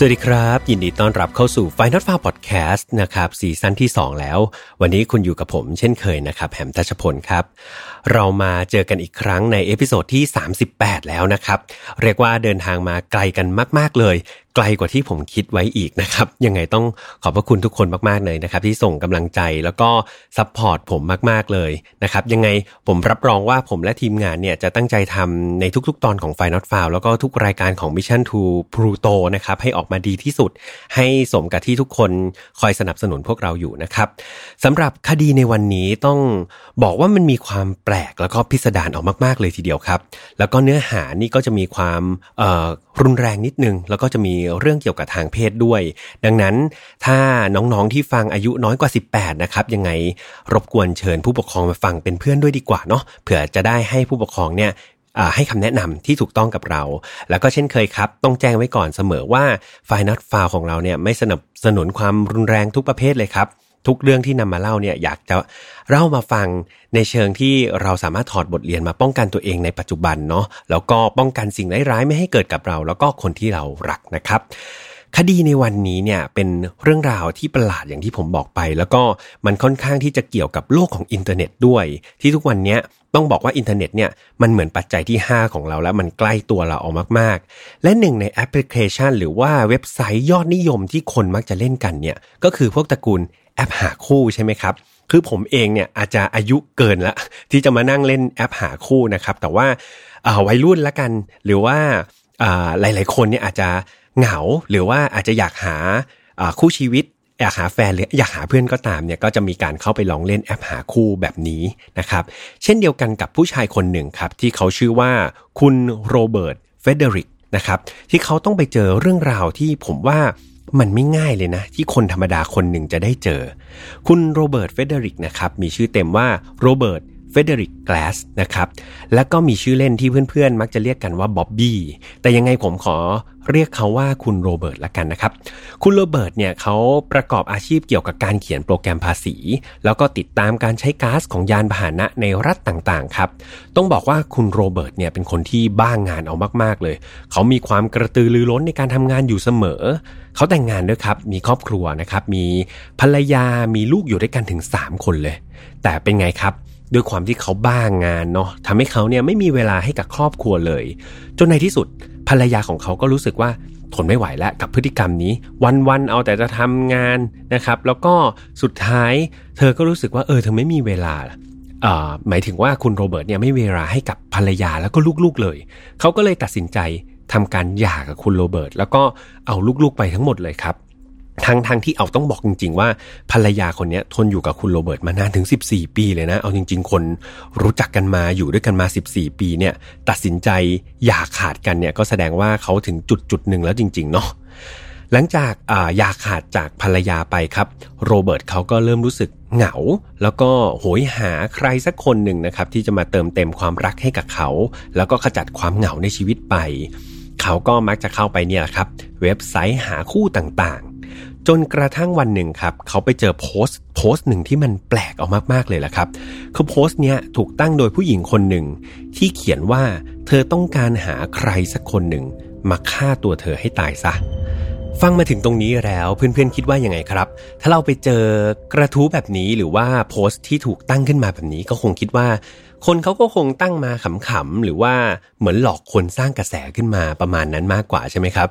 สวัสดีครับ ยินดีต้อนรับเข้าสู่ Final f a r Podcast นะครับซีซั่นที่ 2 แล้ว วันนี้คุณอยู่กับผมเช่นเคยนะครับ แหมทัชพลครับ เรามาเจอกันอีกครั้งใน episode ที่ 38 แล้วนะครับ เรียกว่าเดินทางมาไกลกันมาก ๆ เลย ไกลกว่าที่ผมคิดไว้อีกนะครับ ยังไงต้องขอบพระคุณทุกคนมากๆเลยนะครับ ที่ส่งกำลังใจแล้วก็ support ผมมากๆเลยนะครับ ยังไงผมรับรองว่าผมและทีมงานเนี่ยจะตั้งใจทำในทุกๆ ตอนของ f i n a l f i l e แล้วก็ทุกรายการของ Mission to Pluto นะครับให้ออกมาดีที่สุด ให้สมกับที่ทุกคนคอยสนับสนุนพวกเราอยู่นะครับสำหรับคดีในวันนี้ต้องบอกว่ามันมีความแปลกแล้วก็พิสดารออกมากๆเลยทีเดียวครับ แล้วก็เนื้อหานี่ก็จะมีความ รุนแรงนิดนึง แล้วก็จะมีเรื่องเกี่ยวกับทางเพศด้วย ดังนั้นถ้าน้องๆที่ฟังอายุน้อยกว่า 18 นะครับ ยังไงรบกวนเชิญผู้ปกครองมาฟังเป็นเพื่อนด้วยดีกว่าเนาะเผื่อจะได้ให้ผู้ปกครองเนี่ยให้คำแนะนำที่ถูกต้องกับเรา แล้วก็เช่นเคยครับ ต้องแจ้งไว้ก่อนเสมอว่าFinal File ของเราเนี่ยไม่สนับสนุนความรุนแรงทุกประเภทเลยครับ ทุกเรื่องที่นำมาเล่าเนี่ยอยากจะเล่ามาฟังในเชิงที่เราสามารถถอดบทเรียนมาป้องกันตัวเองในปัจจุบันเนาะแล้วก็ป้องกันสิ่งร้ายๆไม่ให้เกิดกับเรา แล้วก็คนที่เรารักนะครับคดีในวันนี้เนี่ยเป็นเรื่องราวที่ประหลาดอย่างที่ผมบอกไป แล้วก็มันค่อนข้างที่จะเกี่ยวกับโลกของอินเทอร์เน็ตด้วย ที่ทุกวันนี้ต้องบอกว่าอินเทอร์เน็ตเนี่ยมันเหมือนปัจจัยที่ 5 ของเราแล้วมันใกล้ตัวเราเอามากๆ และหนึ่งในแอปพลิเคชัน หรือว่าเว็บไซต์ยอดนิยมที่คนมักจะเล่นกันเนี่ยก็คือพวกตระกูล แอปหาคู่ใช่ไหมครับคือผมเองเนี่ยอาจจะอายุเกินละที่จะมานั่งเล่นแอปหาคู่นะครับ แต่ว่าวัยรุ่นละกันหรือว่าหลาย ๆ คนเนี่ยอาจจะเหงาหรือว่าอาจจะอยากหาคู่ชีวิตอยากหาแฟนหรืออยากหาเพื่อนก็ตามเนี่ยก็จะมีการเข้าไปลองเล่นแอปหาคู่แบบนี้นะครับ เช่นเดียวกันกับผู้ชายคนหนึ่งครับ ที่เขาชื่อว่าคุณโรเบิร์ตเฟเดริกนะครับที่เขาต้องไปเจอเรื่องราวที่ผมว่า มันไม่ง่ายเลยนะ ที่คนธรรมดาคนหนึ่งจะได้เจอ คุณโรเบิร์ตเฟรเดริกนะครับ มีชื่อเต็มว่าโรเบิร์ต เฟรเดริกแกลสนะครับแล้วก็มีชื่อเล่นที่เพื่อนๆ มักจะเรียกกันว่าบ๊อบบี้แต่ยังไงผมขอเรียกเขาว่าคุณโรเบิร์ตละกันนะครับ คุณโรเบิร์ตเนี่ยเขาประกอบอาชีพเกี่ยวกับการเขียนโปรแกรมภาษี แล้วก็ติดตามการใช้ก๊าซของยานพาหนะในรัฐต่างๆครับ ต้องบอกว่าคุณโรเบิร์ตเนี่ยเป็นคนที่บ้างงานเอามากๆเลย เขามีความกระตือรือร้นในการทำงานอยู่เสมอ เขาแต่งงานด้วยครับ มีครอบครัวนะครับ มีภรรยา มีลูกอยู่ด้วยกันถึง 3 คนเลย แต่เป็นไงครับ ด้วยความที่เขาบ้างงานเนาะทำให้เขาเนี่ยไม่มีเวลาให้กับครอบครัวเลย จนในที่สุดภรรยาของเขาก็รู้สึกว่าทนไม่ไหวแล้วกับพฤติกรรมนี้ วันๆเอาแต่จะทำงานนะครับ แล้วก็สุดท้ายเธอก็รู้สึกว่าเออเธอไม่มีเวลาหมายถึงว่าคุณโรเบิร์ตเนี่ยไม่เวลาให้กับภรรยาแล้วก็ลูกๆเลย เขาก็เลยตัดสินใจทำการหย่ากับคุณโรเบิร์ตแล้วก็เอาลูกๆไปทั้งหมดเลยครับ ทั้งทางที่เอาต้องบอกจริง ๆ ว่าภรรยาคนนี้ทนอยู่กับคุณโรเบิร์ตมานานถึง 14 ปีเลยนะ เอาจริง ๆ คนรู้จักกันมาอยู่ด้วยกันมา 14 ปีเนี่ย ตัดสินใจอย่าขาดกันเนี่ยก็แสดงว่าเขาถึงจุดจุดหนึ่งแล้วจริง ๆ เนาะหลังจากอยาขาดจากภรรยาไปครับ โรเบิร์ตเขาก็เริ่มรู้สึกเหงา แล้วก็โหยหาใครสักคนหนึ่งนะครับ ที่จะมาเติมเต็มความรักให้กับเขา แล้วก็ขจัดความเหงาในชีวิตไป เขาก็มักจะเข้าไปเนี่ยครับ เว็บไซต์หาคู่ต่าง จนกระทั่งวันหนึ่งครับ เขาไปเจอโพสต์โพสต์หนึ่งที่มันแปลกออกมากๆเลยแหละครับคือโพสต์เนี้ยถูกตั้งโดยผู้หญิงคนหนึ่ง ที่เขียนว่าเธอต้องการหาใครสักคนหนึ่งมาฆ่าตัวเธอให้ตายซะ ฟังมาถึงตรงนี้แล้วเพื่อนๆคิดว่ายังไงครับ ถ้าเราไปเจอกระทู้แบบนี้หรือว่าโพสต์ที่ถูกตั้งขึ้นมาแบบนี้ก็คงคิดว่า คนเขาก็คงตั้งมาขำๆหรือว่าเหมือนหลอกคนสร้างกระแสขึ้นมาประมาณนั้นมากกว่าใช่ไหมครับ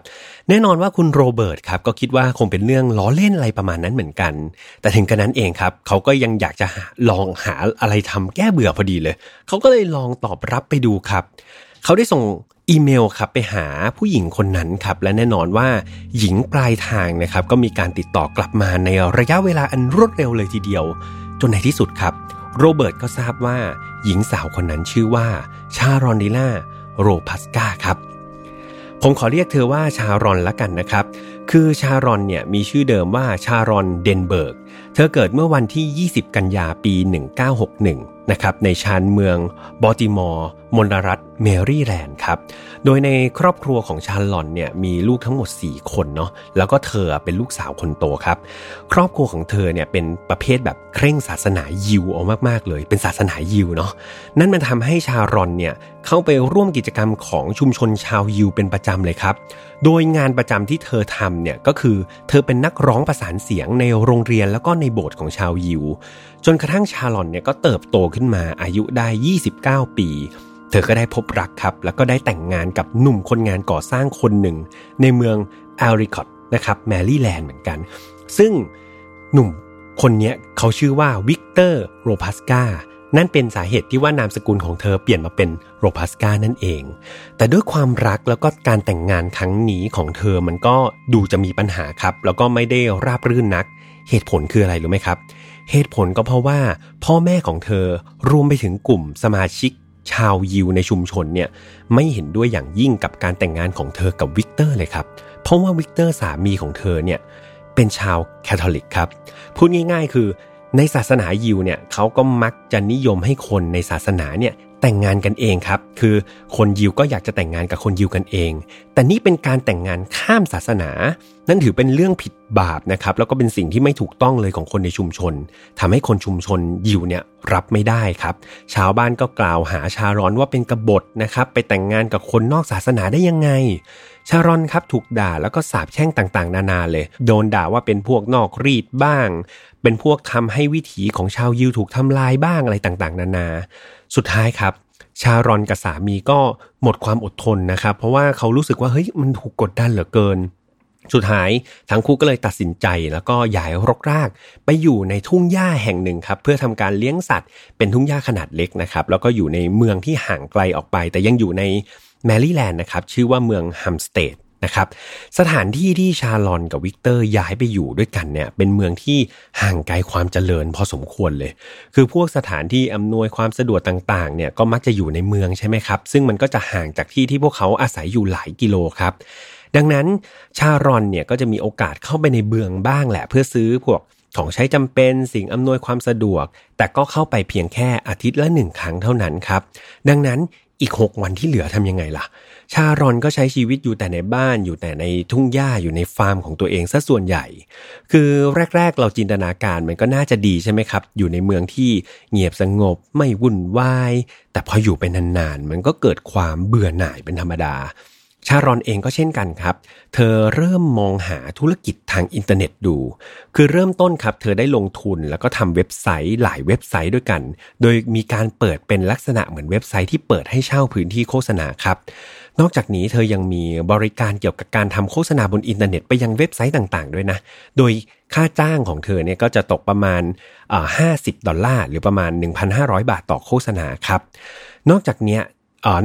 แน่นอนว่าคุณโรเบิร์ตครับก็คิดว่าคงเป็นเรื่องล้อเล่นอะไรประมาณนั้นเหมือนกัน แต่ถึงกระนั้นเองครับเขาก็ยังอยากจะลองหาอะไรทำแก้เบื่อพอดีเลยเขาก็เลยลองตอบรับไปดูครับเขาได้ส่ง อีเมลครับไปหาผู้หญิงคนนั้นครับและแน่นอนว่าหญิงปลายทางนะครับก็มีการติดต่อกลับมาในระยะเวลาอันรวดเร็วเลยทีเดียว จนในที่สุดครับ โรเบิร์ตก็ทราบว่าหญิงสาวคนนั้นชื่อว่า ชารอน รีน่าโลพัตกาครับผมขอเรียกเธอว่าชารอนละกันนะครับ คือชารอนเนี่ยมีชื่อเดิมว่าชารอนเดนเบิร์ก เธอเกิดเมื่อวันที่ 20 กันยาปี 1961 นะครับในชานเมืองบัลติมอร์มลรัฐเมรี่แลนด์ครับ โดยในครอบครัวของชาร์ลอนเนี่ยมีลูกทั้งหมด 4 คนเนาะแล้วก็เธอเป็นลูกสาวคนโตครับ ครอบครัวของเธอเนี่ยเป็นประเภทแบบเคร่งศาสนายิวเอามากๆเลย เป็นศาสนายิวเนาะนั่นมันทำให้ชารอนเนี่ยเข้าไปร่วมกิจกรรมของชุมชนชาวยิวเป็นประจำเลยครับ โดยงานประจำที่เธอทำเนี่ยก็คือเธอเป็นนักร้องประสานเสียงในโรงเรียนแล้วก็ในโบสถ์ของชาวยิว จนกระทั่งชารอนเนี่ยก็เติบโตขึ้นมาอายุได้ 29 ปี เธอก็ได้พบรักครับ แล้วก็ได้แต่งงานกับหนุ่มคนงานก่อสร้างคนหนึ่ง ในเมืองแอลลิคอตนะครับแมรี่แลนด์เหมือนกัน ซึ่งหนุ่มคนนี้เขาชื่อว่าวิกเตอร์โลพัตกานั่นเป็นสาเหตุที่ว่านามสกุลของเธอเปลี่ยนมาเป็นโลพัตกานั่นเอง แต่ด้วยความรักแล้วก็การแต่งงานครั้งนี้ของเธอมันก็ดูจะมีปัญหาครับ แล้วก็ไม่ได้ราบรื่นนัก เหตุผลคืออะไรรู้ไหมครับ เหตุผลก็เพราะว่าพ่อแม่ของเธอรวมไปถึงกลุ่มสมาชิกชาวยิวในชุมชนเนี่ยไม่เห็นด้วยอย่างยิ่งกับการแต่งงานของเธอกับวิกเตอร์เลยครับ เพราะว่าวิกเตอร์สามีของเธอเนี่ยเป็นชาวคาทอลิกครับ พูดง่ายๆ คือในศาสนายิวเนี่ยเขาก็มักจะนิยมให้คนในศาสนาเนี่ย แต่งงานกันเองครับ คือคนยิวก็อยากจะแต่งงานกับคนยิวกันเอง แต่นี่เป็นการแต่งงานข้ามศาสนา นั่นถือเป็นเรื่องผิดบาปนะครับ แล้วก็เป็นสิ่งที่ไม่ถูกต้องเลยของคนในชุมชนทำให้คนชุมชนยิวเนี่ยรับไม่ได้ครับ ชาวบ้านก็กล่าวหาชาร้อนว่าเป็นกบฏนะครับ ไปแต่งงานกับคนนอกศาสนาได้ยังไง ชารอนครับถูกด่าแล้วก็สาบแช่งต่างๆ นานาเลย โดนด่าว่าเป็นพวกนอกรีดบ้าง เป็นพวกทำให้วิถีของชาวยิวถูกทำลายบ้างอะไรต่างๆ นานา สุดท้ายครับ ชารอนกับสามีก็หมดความอดทนนะครับ เพราะว่าเขารู้สึกว่าเฮ้ยมันถูกกดดันเหลือเกิน สุดท้ายทั้งคู่ก็เลยตัดสินใจแล้วก็ย้ายรกรากไปอยู่ในทุ่งหญ้าแห่งหนึ่งครับ เพื่อทำการเลี้ยงสัตว์ เป็นทุ่งหญ้าขนาดเล็กนะครับ แล้วก็อยู่ในเมืองที่ห่างไกลออกไป แต่ยังอยู่ใน แมรี่แลนด์นะครับชื่อว่าเมืองฮัมสเตดนะครับสถานที่ที่ชารอนกับวิกเตอร์ย้ายไปอยู่ด้วยกันเนี่ยเป็นเมืองที่ห่างไกลความเจริญพอสมควรเลย คือพวกสถานที่อำนวยความสะดวกต่างๆเนี่ยก็มักจะอยู่ในเมืองใช่ไหมครับ ซึ่งมันก็จะห่างจากที่ที่พวกเขาอาศัยอยู่หลายกิโลครับ ดังนั้นชารอนเนี่ยก็จะมีโอกาสเข้าไปในเมืองบ้างแหละ เพื่อซื้อพวกของใช้จำเป็นสิ่งอำนวยความสะดวก แต่ก็เข้าไปเพียงแค่อาทิตย์ละหนึ่งครั้งเท่านั้นครับ ดังนั้น อีก 6 วันที่เหลือทำยังไงล่ะ ชารอนก็ใช้ชีวิตอยู่แต่ในบ้านอยู่แต่ในทุ่งหญ้าอยู่ในฟาร์มของตัวเองซะส่วนใหญ่ คือแรก ๆ เราจินตนาการมันก็น่าจะดีใช่ไหมครับ อยู่ในเมืองที่เงียบสงบไม่วุ่นวาย แต่พออยู่ไปนานๆ มันก็เกิดความเบื่อหน่ายเป็นธรรมดา ชารอนเองก็เช่นกันครับ เธอเริ่มมองหาธุรกิจทางอินเทอร์เน็ตดู คือเริ่มต้นครับ เธอได้ลงทุนแล้วก็ทำเว็บไซต์หลายเว็บไซต์ด้วยกัน โดยมีการเปิดเป็นลักษณะเหมือนเว็บไซต์ที่เปิดให้เช่าพื้นที่โฆษณาครับ นอกจากนี้เธอยังมีบริการเกี่ยวกับการทำโฆษณาบนอินเทอร์เน็ตไปยังเว็บไซต์ต่างๆ ด้วยนะ โดยค่าจ้างของเธอเนี่ยก็จะตกประมาณห้าสิบดอลลาร์ หรือประมาณ 1,500 บาทต่อโฆษณาครับ นอกจากนี้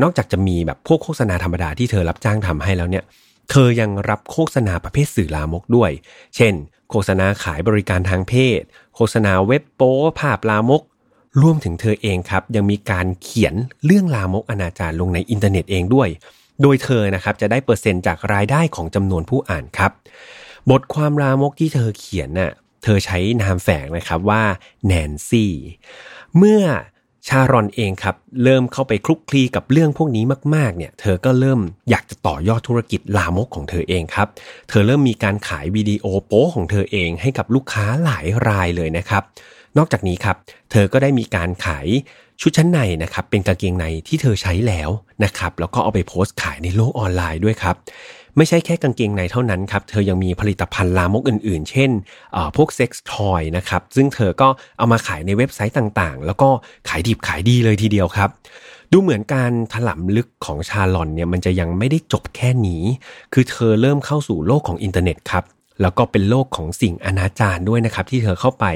นอกจากจะมีแบบพวกโฆษณาธรรมดาที่เธอรับจ้างทำให้แล้วเนี่ย เธอยังรับโฆษณาประเภทสื่อลามกด้วย เช่น โฆษณาขายบริการทางเพศ โฆษณาเว็บโป้ภาพลามก รวมถึงเธอเองครับ ยังมีการเขียนเรื่องลามกอนาจารลงในอินเทอร์เน็ตเองด้วย โดยเธอนะครับจะได้เปอร์เซ็นต์จากรายได้ของจำนวนผู้อ่านครับ บทความลามกที่เธอเขียนน่ะเธอใช้นามแฝงนะครับว่าแนนซี่ เมื่อ ชารอนเองครับ เริ่มเข้าไปคลุกคลีกับเรื่องพวกนี้มากๆเนี่ยเธอก็เริ่มอยากจะต่อยอดธุรกิจลามกของเธอเองครับ เธอเริ่มมีการขายวิดีโอโป๊ของเธอเองให้กับลูกค้าหลายรายเลยนะครับ นอกจากนี้ครับ เธอก็ได้มีการขายชุดชั้นในนะครับเป็นกางเกงในที่เธอใช้แล้วนะครับแล้วก็เอาไปโพสต์ขายในโลกออนไลน์ด้วยครับ ไม่ใช่แค่กางเกงในเท่านั้นครับ เธอยังมีผลิตภัณฑ์ลามกอื่นๆ เช่นพวก sex toy นะครับ ซึ่งเธอก็เอามาขายในเว็บไซต์ต่างๆ แล้วก็ขายดิบขายดีเลยทีเดียวครับ ดูเหมือนการถลำลึกของชารอนเนี่ยมันจะยังไม่ได้จบแค่นี้ คือเธอเริ่มเข้าสู่โลกของอินเทอร์เน็ตครับแล้วก็เป็นโลกของสิ่งอนาจารด้วยนะครับ ที่เธอเข้าไป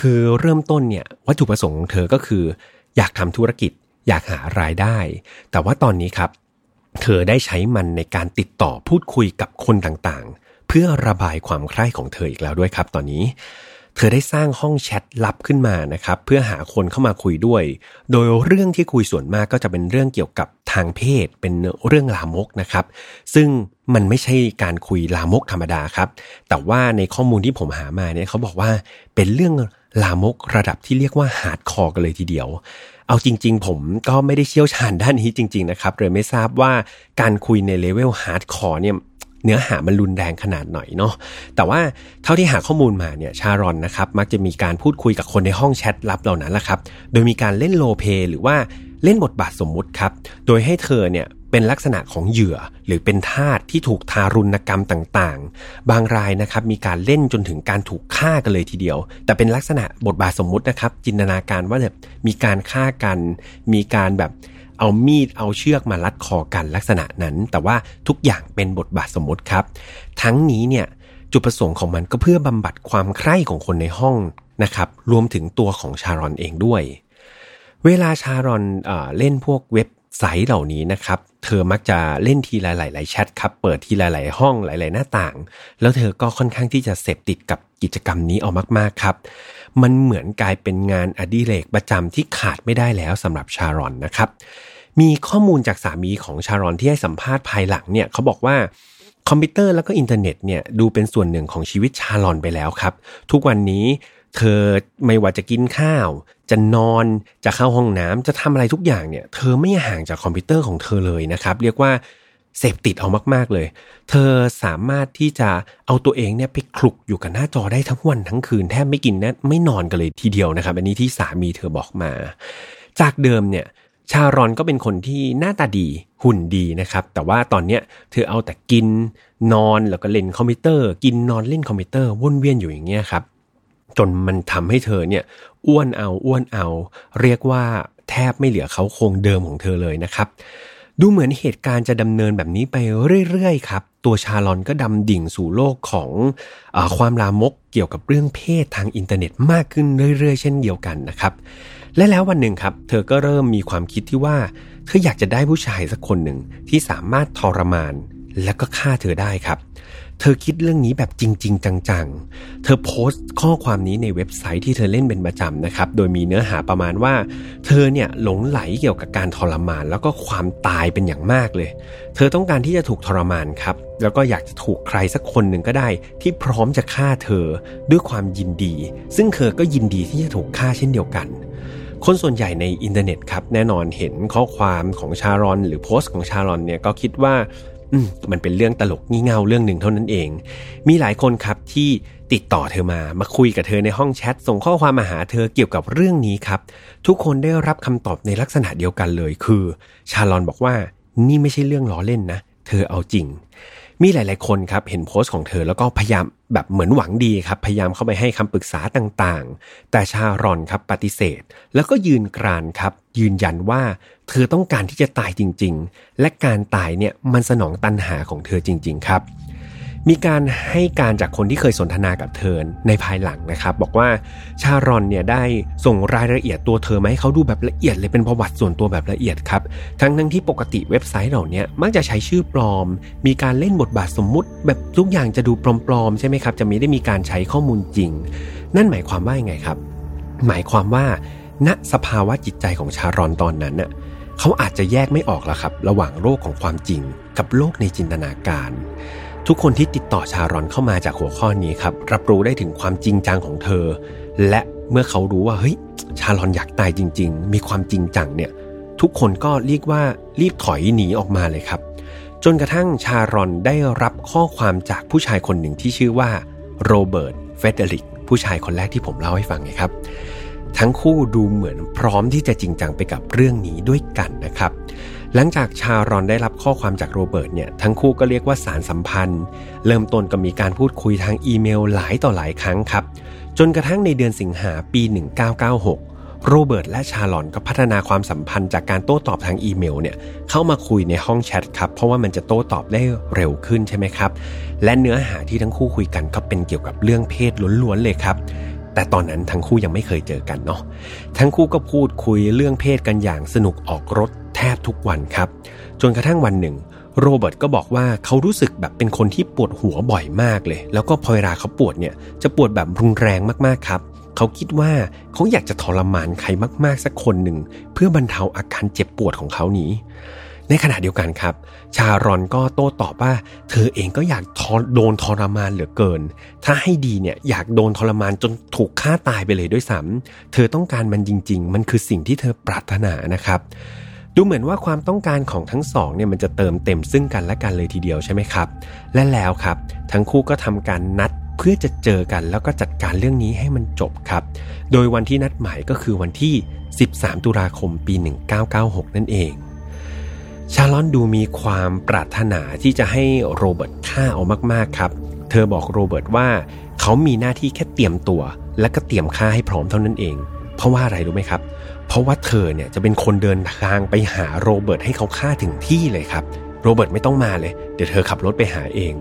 คือเริ่มต้นเนี่ยวัตถุประสงค์ของเธอก็คือ อยากทำธุรกิจอยากหารายได้ แต่ว่าตอนนี้ครับ เธอได้ใช้มันในการติดต่อพูดคุยกับคนต่างๆ เพื่อระบายความใคร่ของเธออีกแล้วด้วยครับ ตอนนี้ เธอได้สร้างห้องแชทลับขึ้นมานะครับ เพื่อหาคนเข้ามาคุยด้วย โดยเรื่องที่คุยส่วนมากก็จะเป็นเรื่องเกี่ยวกับทางเพศ เป็นเรื่องลามกนะครับ ซึ่งมันไม่ใช่การคุยลามกธรรมดาครับ แต่ว่าในข้อมูลที่ผมหามาเนี่ยเขาบอกว่าเป็นเรื่องลามกระดับที่เรียกว่า hardcore กันเลยทีเดียว เอาจริง ๆ ผมก็ไม่ได้เชี่ยวชาญด้านนี้จริง ๆ นะครับเลยไม่ทราบว่าการคุยใน level hardcore เนี่ยเนื้อหามันรุนแรงขนาดหน่อยเนาะ แต่ว่าเท่าที่หาข้อมูลมาเนี่ยชารอนนะครับมักจะมีการพูดคุยกับคนในห้องแชทลับเหล่านั้นแหละครับ โดยมีการเล่นโลเปหรือว่าเล่นบทบาทสมมุติครับ โดยให้เธอเนี่ย เป็นลักษณะของเหยื่อหรือเป็นทาสที่ถูกทารุณกรรมต่างๆ บางรายนะครับมีการเล่นจนถึงการถูกฆ่ากันเลยทีเดียว แต่เป็นลักษณะบทบาทสมมุตินะครับ จินตนาการว่าแบบมีการฆ่ากัน มีการแบบเอามีดเอาเชือกมาลัดคอกันลักษณะนั้น แต่ว่าทุกอย่างเป็นบทบาทสมมติครับ ทั้งนี้เนี่ยจุดประสงค์ของมันก็เพื่อบำบัดความใคร่ของคนในห้องนะครับรวมถึงตัวของชารอนเองด้วย เวลาชารอนเอเล่นพวกเว็บ ไซต์เหล่านี้นะครับ เธอมักจะเล่นทีหลายๆแชทครับ เปิดทีหลายๆห้องหลาย ๆ หน้าต่าง แล้วเธอก็ค่อนข้างที่จะเสพติดกับกิจกรรมนี้เอามาก ๆ ครับ มันเหมือนกลายเป็นงานอดิเรกประจำที่ขาดไม่ได้แล้วสำหรับชารอนนะครับ มีข้อมูลจากสามีของชารอนที่ให้สัมภาษณ์ภายหลังเนี่ยเขาบอกว่าคอมพิวเตอร์แล้วก็อินเทอร์เน็ตเนี่ยดูเป็นส่วนหนึ่งของชีวิตชารอนไปแล้วครับ ทุกวันนี้ เธอไม่ว่าจะกินข้าว จะนอนจะเข้าห้องน้ำจะทำอะไรทุกอย่างเนี่ย เธอไม่ห่างจากคอมพิวเตอร์ของเธอเลยนะครับ เรียกว่าเสพติดเอามากๆเลย เธอสามารถที่จะเอาตัวเองเนี่ยไปคลุกอยู่กับหน้าจอได้ทั้งวันทั้งคืนแทบไม่กินนะไม่นอนกันเลยทีเดียวนะครับ อันนี้ที่สามีเธอบอกมา จากเดิมเนี่ยชารอนก็เป็นคนที่หน้าตาดีหุ่นดีนะครับ แต่ว่าตอนเนี้ยเธอเอาแต่กินนอนแล้วก็เล่นคอมพิวเตอร์ กินนอนเล่นคอมพิวเตอร์วนเวียนอยู่อย่างเงี้ยครับ จนมันทำให้เธอเนี่ยอ้วนเอาอ้วนเอา เรียกว่าแทบไม่เหลือเค้าโครงเดิมของเธอเลยนะครับ ดูเหมือนเหตุการณ์จะดำเนินแบบนี้ไปเรื่อยๆครับ ตัวชารอนก็ดำดิ่งสู่โลกของอความลามกเกี่ยวกับเรื่องเพศทางอินเทอร์เน็ตมากขึ้นเรื่อยๆ เช่นเดียวกันนะครับ และแล้ววันหนึ่งครับ เธอก็เริ่มมีความคิดที่ว่า เธออยากจะได้ผู้ชายสักคนหนึ่งที่สามารถทรมาน และก็ฆ่าเธอได้ครับ เธอคิดเรื่องนี้แบบจริง ๆ จังๆ เธอโพสต์ข้อความนี้ในเว็บไซต์ที่เธอเล่นเป็นประจำนะครับ โดยมีเนื้อหาประมาณว่า เธอเนี่ยหลงไหลเกี่ยวกับการทรมาน แล้วก็ความตายเป็นอย่างมากเลย เธอต้องการที่จะถูกทรมานครับ แล้วก็อยากจะถูกใครสักคนหนึ่งก็ได้ ที่พร้อมจะฆ่าเธอด้วยความยินดี ซึ่งเธอก็ยินดีที่จะถูกฆ่าเช่นเดียวกันคนส่วนใหญ่ในอินเทอร์เน็ตครับแน่นอนเห็นข้อความของชารอน หรือโพสต์ของชารอนเนี่ยก็คิดว่า มันเป็นเรื่องตลกงี่เง่าเรื่องหนึ่งเท่านั้นเอง มีหลายคนครับที่ติดต่อเธอมา มาคุยกับเธอในห้องแชท ส่งข้อความมาหาเธอเกี่ยวกับเรื่องนี้ครับ ทุกคนได้รับคำตอบในลักษณะเดียวกันเลย คือ ชารอนบอกว่านี่ไม่ใช่เรื่องล้อเล่นนะ เธอเอาจริง มีหลาย ๆ คนครับเห็นโพสต์ของเธอแล้วก็พยายามแบบเหมือนหวังดีครับพยายามเข้าไปให้คำปรึกษาต่างๆ แต่ชารอนครับปฏิเสธ แล้วก็ยืนกรานครับ ยืนยันว่าเธอต้องการที่จะตายจริง ๆ และการตายเนี่ยมันสนองตันหาของเธอจริง ๆ ครับ มีการให้การจากคนที่เคยสนทนากับเธอในภายหลังนะครับ บอกว่าชารอนเนี่ยได้ส่งรายละเอียดตัวเธอมาให้เขาดูแบบละเอียดเลยเป็นประวัติส่วนตัวแบบละเอียดครับ ทั้งทั้งที่ปกติเว็บไซต์เหล่านี้มักจะใช้ชื่อปลอม มีการเล่นบทบาทสมมุติ แบบทุกอย่างจะดูปลอมๆใช่ไหมครับ จะไม่ได้มีการใช้ข้อมูลจริง นั่นหมายความว่ายังไงครับ หมายความว่า ณสภาวะจิตใจของชารอนตอนนั้นน่ะเขาอาจจะแยกไม่ออกแล้วครับ ระหว่างโลกของความจริง กับโลกในจินตนาการ ทุกคนที่ติดต่อชารอนเข้ามาจากหัวข้อนี้ครับ รับรู้ได้ถึงความจริงจังของเธอ และเมื่อเขารู้ว่าเฮ้ยชารอนอยากตายจริง ๆ มีความจริงจังเนี่ย ทุกคนก็เรียกว่ารีบถอยหนีออกมาเลยครับ จนกระทั่งชารอนได้รับข้อความจากผู้ชายคนหนึ่งที่ชื่อว่าโรเบิร์ตเฟเดริกผู้ชายคนแรกที่ผมเล่าให้ฟังไงครับ ทั้งคู่ดูเหมือนพร้อมที่จะจริงจังไปกับเรื่องนี้ด้วยกันนะครับ หลังจากชารอนได้รับข้อความจากโรเบิร์ตเนี่ยทั้งคู่ก็เรียกว่าสานสัมพันธ์ เริ่มต้นก็มีการพูดคุยทางอีเมลหลายต่อหลายครั้งครับ จนกระทั่งในเดือนสิงหาปี 1996 โรเบิร์ตและชารอนก็พัฒนาความสัมพันธ์จากการโต้ตอบทางอีเมลเนี่ยเข้ามาคุยในห้องแชทครับ เพราะว่ามันจะโต้ตอบได้เร็วขึ้นใช่ไหมครับ และเนื้อหาที่ทั้งคู่คุยกันก็เป็นเกี่ยวกับเรื่องเพศล้วนๆเลยครับ แต่ตอนนั้นทั้งคู่ยังไม่เคยเจอกันเนาะทั้งคู่ก็พูดคุยเรื่องเพศกันอย่างสนุกออกรถแทบทุกวันครับ จนกระทั่งวันหนึ่ง โรเบิร์ตก็บอกว่าเขารู้สึกแบบเป็นคนที่ปวดหัวบ่อยมากเลย แล้วก็พอเวลาเขาปวดเนี่ยจะปวดแบบรุนแรงมากๆครับเขาคิดว่าเขาอยากจะทรมานใครมากๆสักคนหนึ่ง เพื่อบรรเทาอาการเจ็บปวดของเขานี้ ในขณะเดียวกันครับ ชารอนก็โต้ตอบว่า เธอเองก็อยากโดนทรมานเหลือเกิน ถ้าให้ดีเนี่ยอยากโดนทรมานจนถูกฆ่าตายไปเลยด้วยซ้ำเธอต้องการมันจริง ๆ มันคือสิ่งที่เธอปรารถนานะครับ ดูเหมือนว่าความต้องการของทั้งสองเนี่ยมันจะเติมเต็มซึ่งกันและกันเลยทีเดียวใช่ไหมครับ และแล้วครับ ทั้งคู่ก็ทำการนัดเพื่อจะเจอกันแล้วก็จัดการเรื่องนี้ให้มันจบครับ โดยวันที่นัดหมายก็คือวันที่ 13 ตุลาคมปี 1996 นั่นเอง ชาลอนดูมีความปรารถนาที่จะให้โรเบิร์ตฆ่าเอามากๆครับ เธอบอกโรเบิร์ตว่า เขามีหน้าที่แค่เตรียมตัว และก็เตรียมฆ่าให้พร้อมเท่านั้นเอง เพราะว่าอะไรรู้ไหมครับ เพราะว่าเธอเนี่ยจะเป็นคนเดินทางไปหาโรเบิร์ตให้เขาฆ่าถึงที่เลยครับ โรเบิร์ตไม่ต้องมาเลย เดี๋ยวเธอขับรถไปหาเอง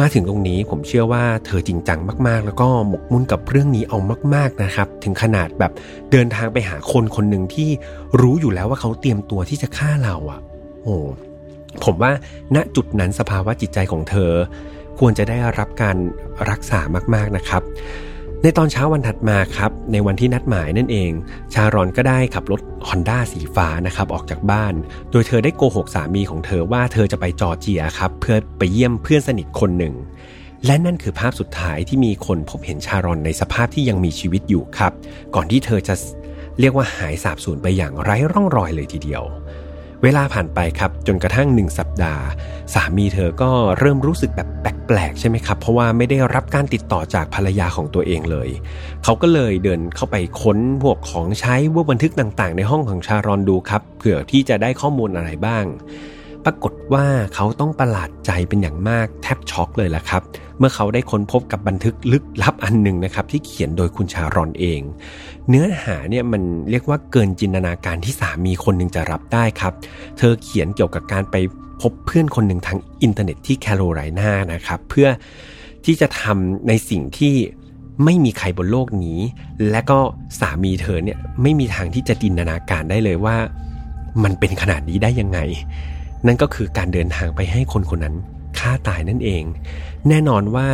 มาถึงตรงนี้ผมเชื่อว่าเธอจริงจังมากๆ แล้วก็หมกมุ่นกับเรื่องนี้เอามาก ๆนะครับ ถึงขนาดแบบเดินทางไปหาคนคนหนึ่งที่รู้อยู่แล้วว่าเขาเตรียมตัวที่จะฆ่าเราอะ่ โอ้ผมว่าณจุดนั้นสภาวะจิตใจของเธอ ควรจะได้รับการรักษามากๆนะครับ ในตอนเช้าวันถัดมาครับ ในวันที่นัดหมายนั่นเอง ชารอนก็ได้ขับรถฮอนด้าสีฟ้านะครับออกจากบ้าน โดยเธอได้โกหกสามีของเธอว่าเธอจะไปจอร์เจียครับ เพื่อไปเยี่ยมเพื่อนสนิทคนหนึ่งและนั่นคือภาพสุดท้ายที่มีคนพบเห็นชารอนในสภาพที่ยังมีชีวิตอยู่ครับ ก่อนที่เธอจะเรียกว่าหายสาบสูญไปอย่างไร้ร่องรอยเลยทีเดียว เวลาผ่านไปครับจนกระทั่งหนึ่งสัปดาห์ สามีเธอก็เริ่มรู้สึกแบบแปลกๆใช่ไหมครับ เพราะว่าไม่ได้รับการติดต่อจากภรรยาของตัวเองเลย เขาก็เลยเดินเข้าไปค้นพวกของใช้พวกบันทึกต่างๆ ในห้องของชารอนดูครับเผื่อที่จะได้ข้อมูลอะไรบ้าง ปรากฏว่าเขาต้องประหลาดใจเป็นอย่างมากแทบช็อกเลยละครับ เมื่อเขาได้ค้นพบกับบันทึกลึกลับอันหนึ่งนะครับ ที่เขียนโดยคุณชารอนเอง เนื้อหาเนี่ยมันเรียกว่าเกินจินตนาการที่สามีคนหนึ่งจะรับได้ครับ เธอเขียนเกี่ยวกับการไปพบเพื่อนคนหนึ่งทางอินเทอร์เน็ตที่แคโรไลนานะครับ เพื่อที่จะทำในสิ่งที่ไม่มีใครบนโลกนี้ และก็สามีเธอเนี่ยไม่มีทางที่จะจินตนาการได้เลยว่า มันเป็นขนาดนี้ได้ยังไง นั่นก็คือการเดินทางไปให้คนคนนั้นฆ่าตายนั่นเอง แน่นอนว่า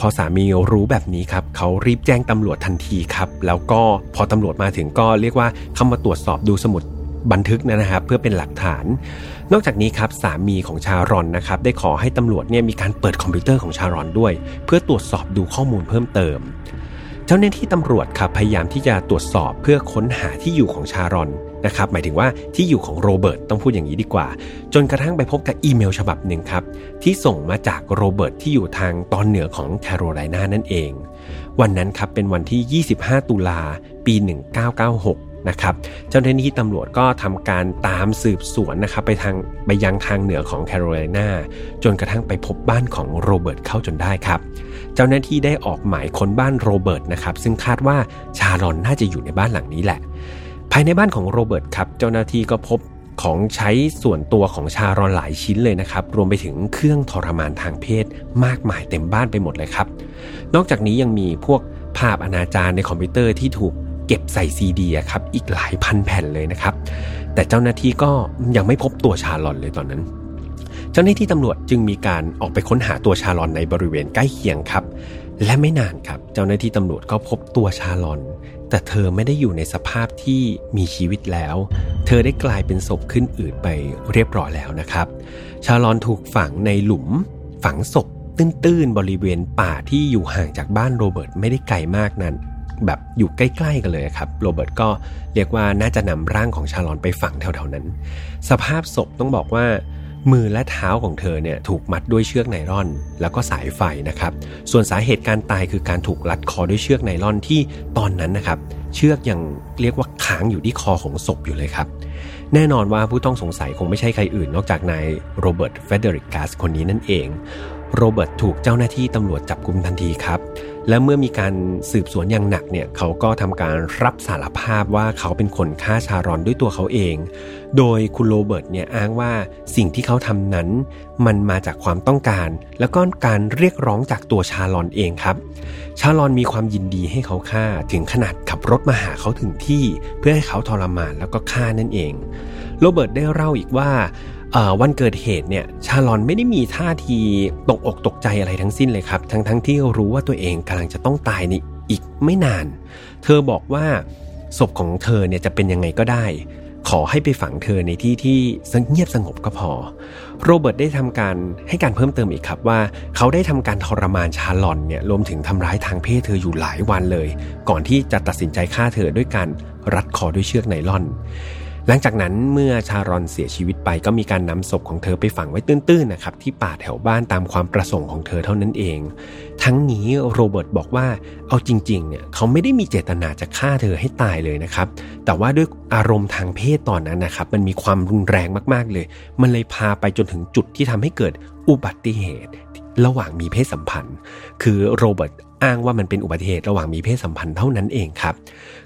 พอสามีรู้แบบนี้ครับเขารีบแจ้งตำรวจทันทีครับ แล้วก็พอตำรวจมาถึงก็เรียกว่าเข้ามาตรวจสอบดูสมุดบันทึกนะครับเพื่อเป็นหลักฐาน นอกจากนี้ครับสามีของชารอนนะครับได้ขอให้ตำรวจเนี่ยมีการเปิดคอมพิวเตอร์ของชารอนด้วย เพื่อตรวจสอบดูข้อมูลเพิ่มเติม เจ้าหน้าที่ตำรวจครับพยายามที่จะตรวจสอบเพื่อค้นหาที่อยู่ของชารอน นะครับหมายถึงว่าที่อยู่ของโรเบิร์ตต้องพูดอย่างนี้ดีกว่า จนกระทั่งไปพบกับอีเมลฉบับหนึ่งครับ ที่ส่งมาจากโรเบิร์ตที่อยู่ทางตอนเหนือของแคโรไลนานั่นเอง วันนั้นครับเป็นวันที่ 25 ตุลาปี 1996 นะครับ เจ้าหน้าที่ตำรวจก็ทำการตามสืบสวนนะครับไปทางไปยังทางเหนือของแคโรไลนาจนกระทั่งไปพบบ้านของโรเบิร์ตเข้าจนได้ครับเจ้าหน้าที่ได้ออกหมายค้นบ้านโรเบิร์ตนะครับซึ่งคาดว่าชาลอนน่าจะอยู่ในบ้านหลังนี้แหละ ภายในบ้านของโรเบิร์ตครับ เจ้าหน้าที่ก็พบของใช้ส่วนตัวของชารอนหลายชิ้นเลยนะครับ รวมไปถึงเครื่องทรมานทางเพศมากมายเต็มบ้านไปหมดเลยครับ นอกจากนี้ยังมีพวกภาพอนาจารในคอมพิวเตอร์ที่ถูกเก็บใส่ซีดีครับอีกหลายพันแผ่นเลยนะครับ แต่เจ้าหน้าที่ก็ยังไม่พบตัวชาลอนเลยตอนนั้น เจ้าหน้าที่ตำรวจจึงมีการออกไปค้นหาตัวชาลอนในบริเวณใกล้เคียงครับ และไม่นานครับ เจ้าหน้าที่ตำรวจก็พบตัวชาลอน แต่เธอไม่ได้อยู่ในสภาพที่มีชีวิตแล้ว เธอได้กลายเป็นศพขึ้นอืดไปเรียบร้อยแล้วนะครับ ชาลอนถูกฝังในหลุม ฝังศพตื้นๆบริเวณป่าที่อยู่ห่างจากบ้านโรเบิร์ตไม่ได้ไกลมากนั้นแบบอยู่ใกล้ๆกันเลยครับ โรเบิร์ตก็เรียกว่าน่าจะนำร่างของชาลอนไปฝังแถวๆนั้น สภาพศพต้องบอกว่า มือและเท้าของเธอเนี่ยถูกมัดด้วยเชือกไนล่อน แล้วก็สายไฟนะครับ ส่วนสาเหตุการตายคือการถูกรัดคอด้วยเชือกไนล่อนที่ตอนนั้นนะครับ เชือกยังเรียกว่าค้างอยู่ที่คอของศพอยู่เลยครับ แน่นอนว่าผู้ต้องสงสัยคงไม่ใช่ใครอื่นนอกจากนายโรเบิร์ตเฟเดริกัสคนนี้นั่นเอง โรเบิร์ตถูกเจ้าหน้าที่ตำรวจจับกุมทันทีครับ และเมื่อมีการสืบสวนอย่างหนักเนี่ยเขาก็ทำการรับสารภาพว่าเขาเป็นคนฆ่าชารอนด้วยตัวเขาเอง โดยคุณโรเบิร์ตเนี่ยอ้างว่าสิ่งที่เขาทำนั้น มันมาจากความต้องการ แล้วก็การเรียกร้องจากตัวชาลอนเองครับ ชาลอนมีความยินดีให้เขาฆ่าถึงขนาดขับรถมาหาเขาถึงที่ เพื่อให้เขาทรมานแล้วก็ฆ่านั่นเอง โรเบิร์ตได้เล่าอีกว่า วันเกิดเหตุเนี่ยชาลอนไม่ได้มีท่าทีตกอกตกใจอะไรทั้งสิ้นเลยครับ ทั้งทั้งที่รู้ว่าตัวเองกำลังจะต้องตายในอีกไม่นาน เธอบอกว่าศพของเธอเนี่ยจะเป็นยังไงก็ได้ ขอให้ไปฝังเธอในที่ที่เงียบสงบก็พอ โรเบิร์ตได้ทำการให้การเพิ่มเติมอีกครับว่า เขาได้ทำการทรมานชาลอนเนี่ยรวมถึงทำร้ายทางเพศเธออยู่หลายวันเลย ก่อนที่จะตัดสินใจฆ่าเธอด้วยการรัดคอด้วยเชือกไนล่อน หลังจากนั้นเมื่อชารอนเสียชีวิตไปก็มีการนำศพของเธอไปฝังไว้ตื้นๆนะครับที่ป่าแถวบ้านตามความประสงค์ของเธอเท่านั้นเอง ทั้งนี้โรเบิร์ตบอกว่าเอาจริงๆเนี่ยเขาไม่ได้มีเจตนาจะฆ่าเธอให้ตายเลยนะครับ แต่ว่าด้วยอารมณ์ทางเพศตอนนั้นนะครับมันมีความรุนแรงมากๆเลย มันเลยพาไปจนถึงจุดที่ทำให้เกิดอุบัติเหตุ ระหว่างมีเพศสัมพันธ์ คือโรเบิร์ต อ้างว่ามันเป็นอุบัติเหตุระหว่างมีเพศสัมพันธ์เท่านั้นเองครับ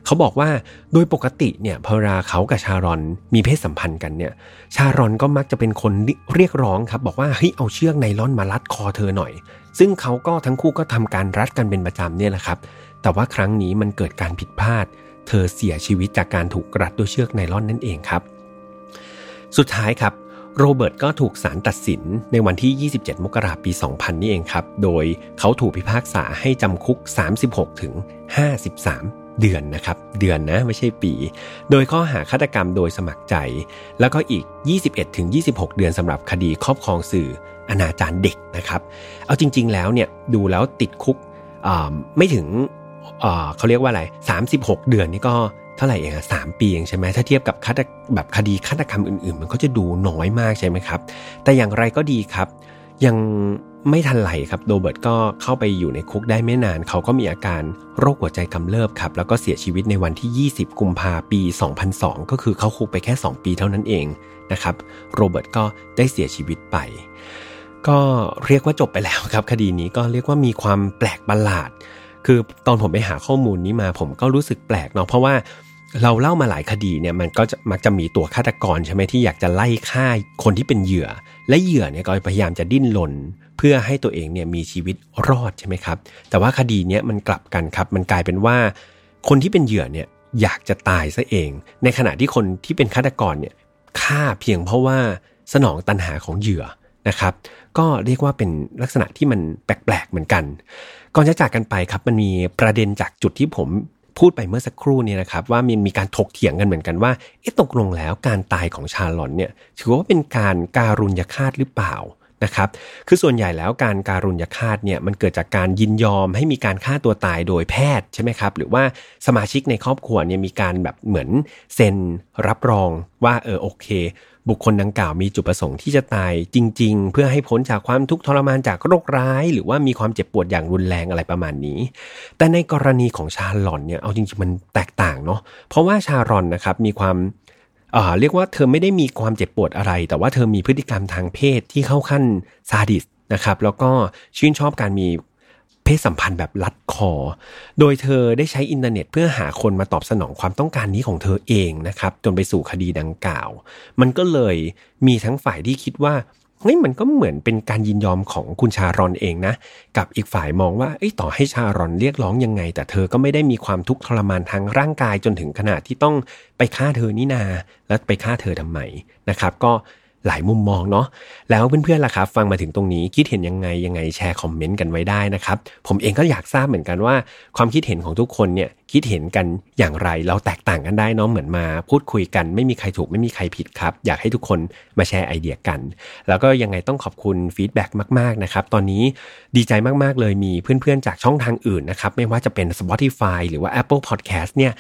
เขาบอกว่าโดยปกติเนี่ยพอราเขากับชารอนมีเพศสัมพันธ์กันเนี่ย ชารอนก็มักจะเป็นคนเรียกร้องครับ บอกว่าเฮ้ยเอาเชือกไนล่อนมารัดคอเธอหน่อย ซึ่งเขาก็ทั้งคู่ก็ทำการรัดกันเป็นประจำเนี่ยแหละครับ แต่ว่าครั้งนี้มันเกิดการผิดพลาด เธอเสียชีวิตจากการถูกรัดด้วยเชือกไนล่อนนั่นเองครับ สุดท้ายครับ โรเบิร์ตก็ถูกศาลตัดสินในวันที่ 27 มกราคมปี 2000 นี่เองครับ โดยเขาถูกพิพากษาให้จำคุก 36 ถึง 53 เดือนนะครับ เดือนนะไม่ใช่ปี โดยข้อหาฆาตกรรมโดยสมัครใจ แล้วก็อีก 21 ถึง 26 เดือนสำหรับคดีครอบครองสื่ออนาจารเด็กนะครับ เอาจริง ๆ แล้วเนี่ยดูแล้วติดคุกไม่ถึงเขาเรียกว่าอะไร 36 เดือนนี่ก็ เท่าไหร่เองอะสามปีเองใช่ไหมถ้าเทียบกับคดีแบบคดีฆาตกรรมอื่นๆ มันก็จะดูน้อยมากใช่ไหมครับ แต่อย่างไรก็ดีครับ ยังไม่ทันไหลครับโรเบิร์ตก็เข้าไปอยู่ในคุกได้ไม่นาน เขาก็มีอาการโรคหัวใจกำเริบครับ แล้วก็เสียชีวิตในวันที่ 20 กุมภาปี 2002 ก็คือเขาคุกไปแค่ 2 ปีเท่านั้นเองนะครับโรเบิร์ตก็ได้เสียชีวิตไป ก็เรียกว่าจบไปแล้วครับ คดีนี้ก็เรียกว่ามีความแปลกประหลาด คือตอนผมไปหาข้อมูลนี้มาผมก็รู้สึกแปลกเนาะเพราะว่า เราเล่ามาหลายคดีเนี่ยมันก็จะมักจะมีตัวฆาตกรใช่ไหมที่อยากจะไล่ฆ่าคนที่เป็นเหยื่อ และเหยื่อเนี่ยก็พยายามจะดิ้นรนเพื่อให้ตัวเองเนี่ยมีชีวิตรอดใช่ไหมครับ แต่ว่าคดีเนี้ยมันกลับกันครับ มันกลายเป็นว่า คนที่เป็นเหยื่อเนี่ยอยากจะตายซะเอง ในขณะที่คนที่เป็นฆาตกรเนี่ยฆ่าเพียงเพราะว่าสนองตันหาของเหยื่อนะครับ ก็เรียกว่าเป็นลักษณะที่มันแปลกๆเหมือนกัน ก่อนจะจากกันไปครับมันมีประเด็นจากจุดที่ผม พูดไปเมื่อสักครู่เนี่ยนะครับว่ามีมีการถกเถียงกันเหมือนกันว่าเอ๊ะตกลงแล้วการตายของชาลอนเนี่ยถือว่าเป็นการการุญยฆาตหรือเปล่านะครับคือส่วนใหญ่แล้วการการุญยฆาตเนี่ยมันเกิดจากการยินยอมให้มีการฆ่าตัวตายโดยแพทย์ใช่ไหมครับหรือว่าสมาชิกในครอบครัวเนี่ยมีการแบบเหมือนเซ็นรับรองว่าเออโอเค บุคคลดังกล่าวมีจุดประสงค์ที่จะตายจริง ๆ เพื่อให้พ้นจากความทุกข์ทรมานจากโรคร้าย หรือว่ามีความเจ็บปวดอย่างรุนแรงอะไรประมาณนี้ แต่ในกรณีของชาลอนเนี่ยเอาจริงๆมันแตกต่างเนาะเพราะว่าชาลอนนะครับมีความเรียกว่าเธอไม่ได้มีความเจ็บปวดอะไร แต่ว่าเธอมีพฤติกรรมทางเพศที่เข้าขั้นซาดิสนะครับแล้วก็ชื่นชอบการมี ศสัมพันธ์แบบลัดคอ โดยเธอได้ใช้อินเทอร์เน็ตเพื่อหาคนมาตอบสนองความต้องการนี้ของเธอเองนะครับ จนไปสู่คดีดังกล่าว มันก็เลยมีทั้งฝ่ายที่คิดว่าเฮ้ยมันก็เหมือนเป็นการยินยอมของคุณชารอนเองนะ กับอีกฝ่ายมองว่าต่อให้ชารอนเรียกร้องยังไง แต่เธอก็ไม่ได้มีความทุกข์ทรมานทางร่างกายจนถึงขนาดที่ต้องไปฆ่าเธอนี่นา แล้วไปฆ่าเธอทำไมนะครับ ก็ หลายมุมมองเนาะแล้วเพื่อนๆล่ะครับ ฟังมาถึงตรงนี้คิดเห็นยังไงยังไงแชร์คอมเมนต์กันไว้ได้นะครับ ผมเองก็อยากทราบเหมือนกันว่า ความคิดเห็นของทุกคนเนี่ยคิดเห็นกันอย่างไรเราแตกต่างกันได้เนาะเหมือนมาพูดคุยกันไม่มีใครถูกไม่มีใครผิดครับ อยากให้ทุกคนมาแชร์ไอเดียกัน แล้วก็ยังไงต้องขอบคุณฟีดแบ็กมากๆนะครับตอนนี้ดีใจมากๆเลยมีเพื่อนๆจากช่องทางอื่นนะครับไม่ว่าจะเป็น Spotify หรือว่า Apple Podcast เนี่ย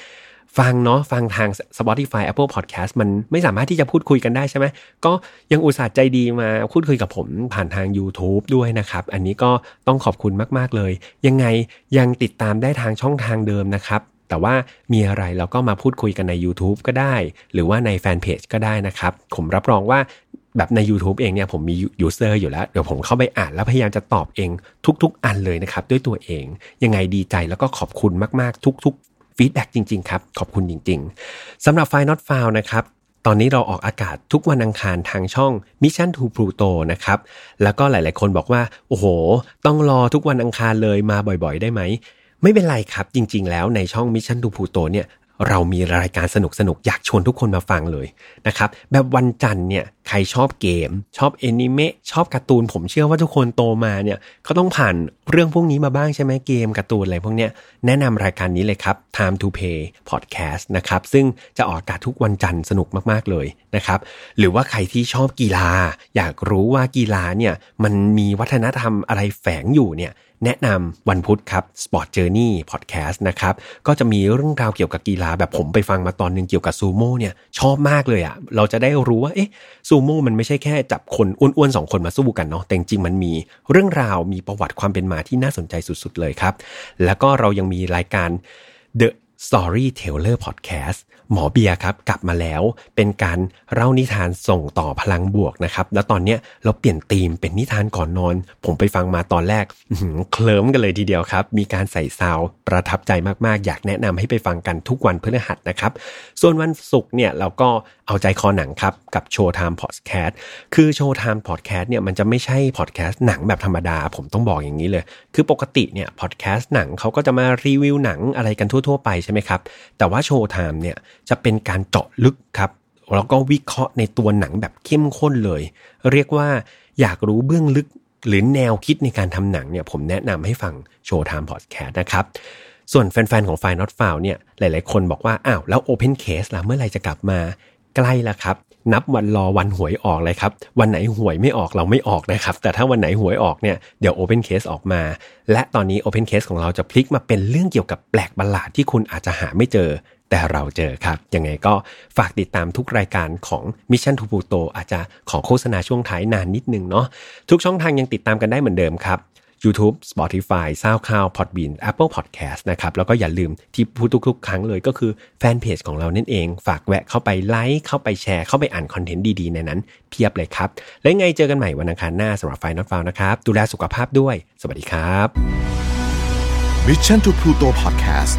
ฟังเนาะฟังทาง Spotify Apple Podcast มันไม่สามารถที่จะพูดคุยกันได้ใช่ไหมก็ยังอุตส่าห์ใจดีมาพูดคุยกับผมผ่านทาง YouTube ด้วยนะครับ อันนี้ก็ต้องขอบคุณมาก ๆ เลย ยังไงยังติดตามได้ทางช่องทางเดิมนะครับ แต่ว่ามีอะไรเราก็มาพูดคุยกันใน YouTube ก็ได้ หรือว่าในแฟนเพจก็ได้นะครับ ผมรับรองว่าแบบใน YouTube เองเนี่ยผมมี user อยู่แล้ว เดี๋ยวผมเข้าไปอ่านแล้วพยายามจะตอบเองทุก ๆ อันเลยนะครับ ด้วยตัวเอง ยังไงดีใจแล้วก็ขอบคุณมากๆ ทุก ๆ ฟีดแบ็จริง ๆ ครับ ขอบคุณจริง ๆสำหรับไฟ Not Found นะครับตอนนี้เราออกอากาศทุกวันอังคารทางช่อง Mission to Pluto นะครับ แล้วก็หลายๆ คนบอกว่า โอ้โห ต้องรอทุกวันอังคารเลยมาบ่อยๆ ได้ไหม ไม่เป็นไรครับ จริง ๆ แล้วในช่อง Mission to Pluto เนี่ย เรามีรายการสนุกสนุกอยากชวนทุกคนมาฟังเลยนะครับ แบบวันจันทร์เนี่ยใครชอบเกม ชอบแอนิเมะชอบการ์ตูน ผมเชื่อว่าทุกคนโตมาเนี่ยเขาต้องผ่านเรื่องพวกนี้มาบ้างใช่ไหมเกมการ์ตูนอะไรพวกเนี้ยแนะนำรายการนี้เลยครับ Time to Pay Podcast นะครับ ซึ่งจะออกอากาศทุกวันจันทร์สนุกมากๆเลยนะครับ หรือว่าใครที่ชอบกีฬา อยากรู้ว่ากีฬาเนี่ยมันมีวัฒนธรรมอะไรแฝงอยู่เนี่ย แนะนำวันพุธครับ Sport Journey Podcast นะครับก็จะมีเรื่องราวเกี่ยวกับกีฬาแบบผมไปฟังมาตอนหนึ่งเกี่ยวกับซูโม่เนี่ยชอบมากเลยอะ่ะเราจะได้รู้ว่าเอ๊ะซูโม่มันไม่ใช่แค่จับคนอ้วนๆสองคนมาสู้กันเนาะแต่จริงมันมีเรื่องราวมีประวัติความเป็นมาที่น่าสนใจสุดๆเลยครับ แล้วก็เรายังมีรายการ The Storyteller Podcast หมอเบียร์ครับกลับมาแล้ว เป็นการเล่านิทานส่งต่อพลังบวกนะครับ แล้วตอนเนี้ยเราเปลี่ยนธีมเป็นนิทานก่อนนอน ผมไปฟังมาตอนแรกเคลิ้มกันเลยทีเดียวครับ มีการใส่ซาวประทับใจมากๆ อยากแนะนำให้ไปฟังกันทุกวันพฤหัสนะครับ ส่วนวันศุกร์เนี่ยเราก็เอาใจคอหนังครับกับ Showtime Podcast คือ Showtime Podcast เนี่ยมันจะไม่ใช่พอดแคสต์หนังแบบธรรมดา ผมต้องบอกอย่างนี้เลย คือปกติเนี่ยพอดแคสต์หนังเขาก็จะมารีวิวหนังอะไรกันทั่ว ๆ ไปใช่ไหมครับแต่ว่า Showtime เนี่ยจะเป็นการเจาะลึกครับแล้วก็วิเคราะห์ในตัวหนังแบบเข้มข้นเลย เรียกว่าอยากรู้เบื้องลึกหรือแนวคิดในการทำหนังเนี่ยผมแนะนำให้ฟัง Showtime Podcast นะครับ ส่วนแฟนๆ ของไฟน์ not f o u เนี่ยหลายๆ คนบอกว่า อ้าว แล้ว Open Case ล่ะเมื่อไหร่จะกลับมาใกล้แล้วครับ นับวันรอวันหวยออกเลยครับ วันไหนหวยไม่ออกเราไม่ออกนะครับ แต่ถ้าวันไหนหวยออกเนี่ยเดี๋ยว Open Case ออกมา และตอนนี้ Open Case ของเราจะพลิกมาเป็นเรื่องเกี่ยวกับแปลกประหลาดที่คุณอาจจะหาไม่เจอ แต่เราเจอครับ ยังไงก็ฝากติดตามทุกรายการของ Mission to Pluto อาจจะขอโฆษณาช่วงท้ายนานนิดนึงเนาะทุกช่องทางยังติดตามกันได้เหมือนเดิมครับ YouTube Spotify SoundCloud Podbean Apple Podcast นะครับ แล้วก็อย่าลืมที่พูดทุกๆ ครั้งเลยก็คือแฟนเพจของเรานั่นเอง ฝากแวะเข้าไปไลค์ เข้าไปแชร์ เข้าไปอ่านคอนเทนต์ดีๆ ในนั้น เพียบเลยครับ และไงเจอกันใหม่วันอังคารหน้าสำหรับไฟนอตฟาวนะครับ ดูแลสุขภาพด้วย สวัสดีครับ Mission to Pluto Podcast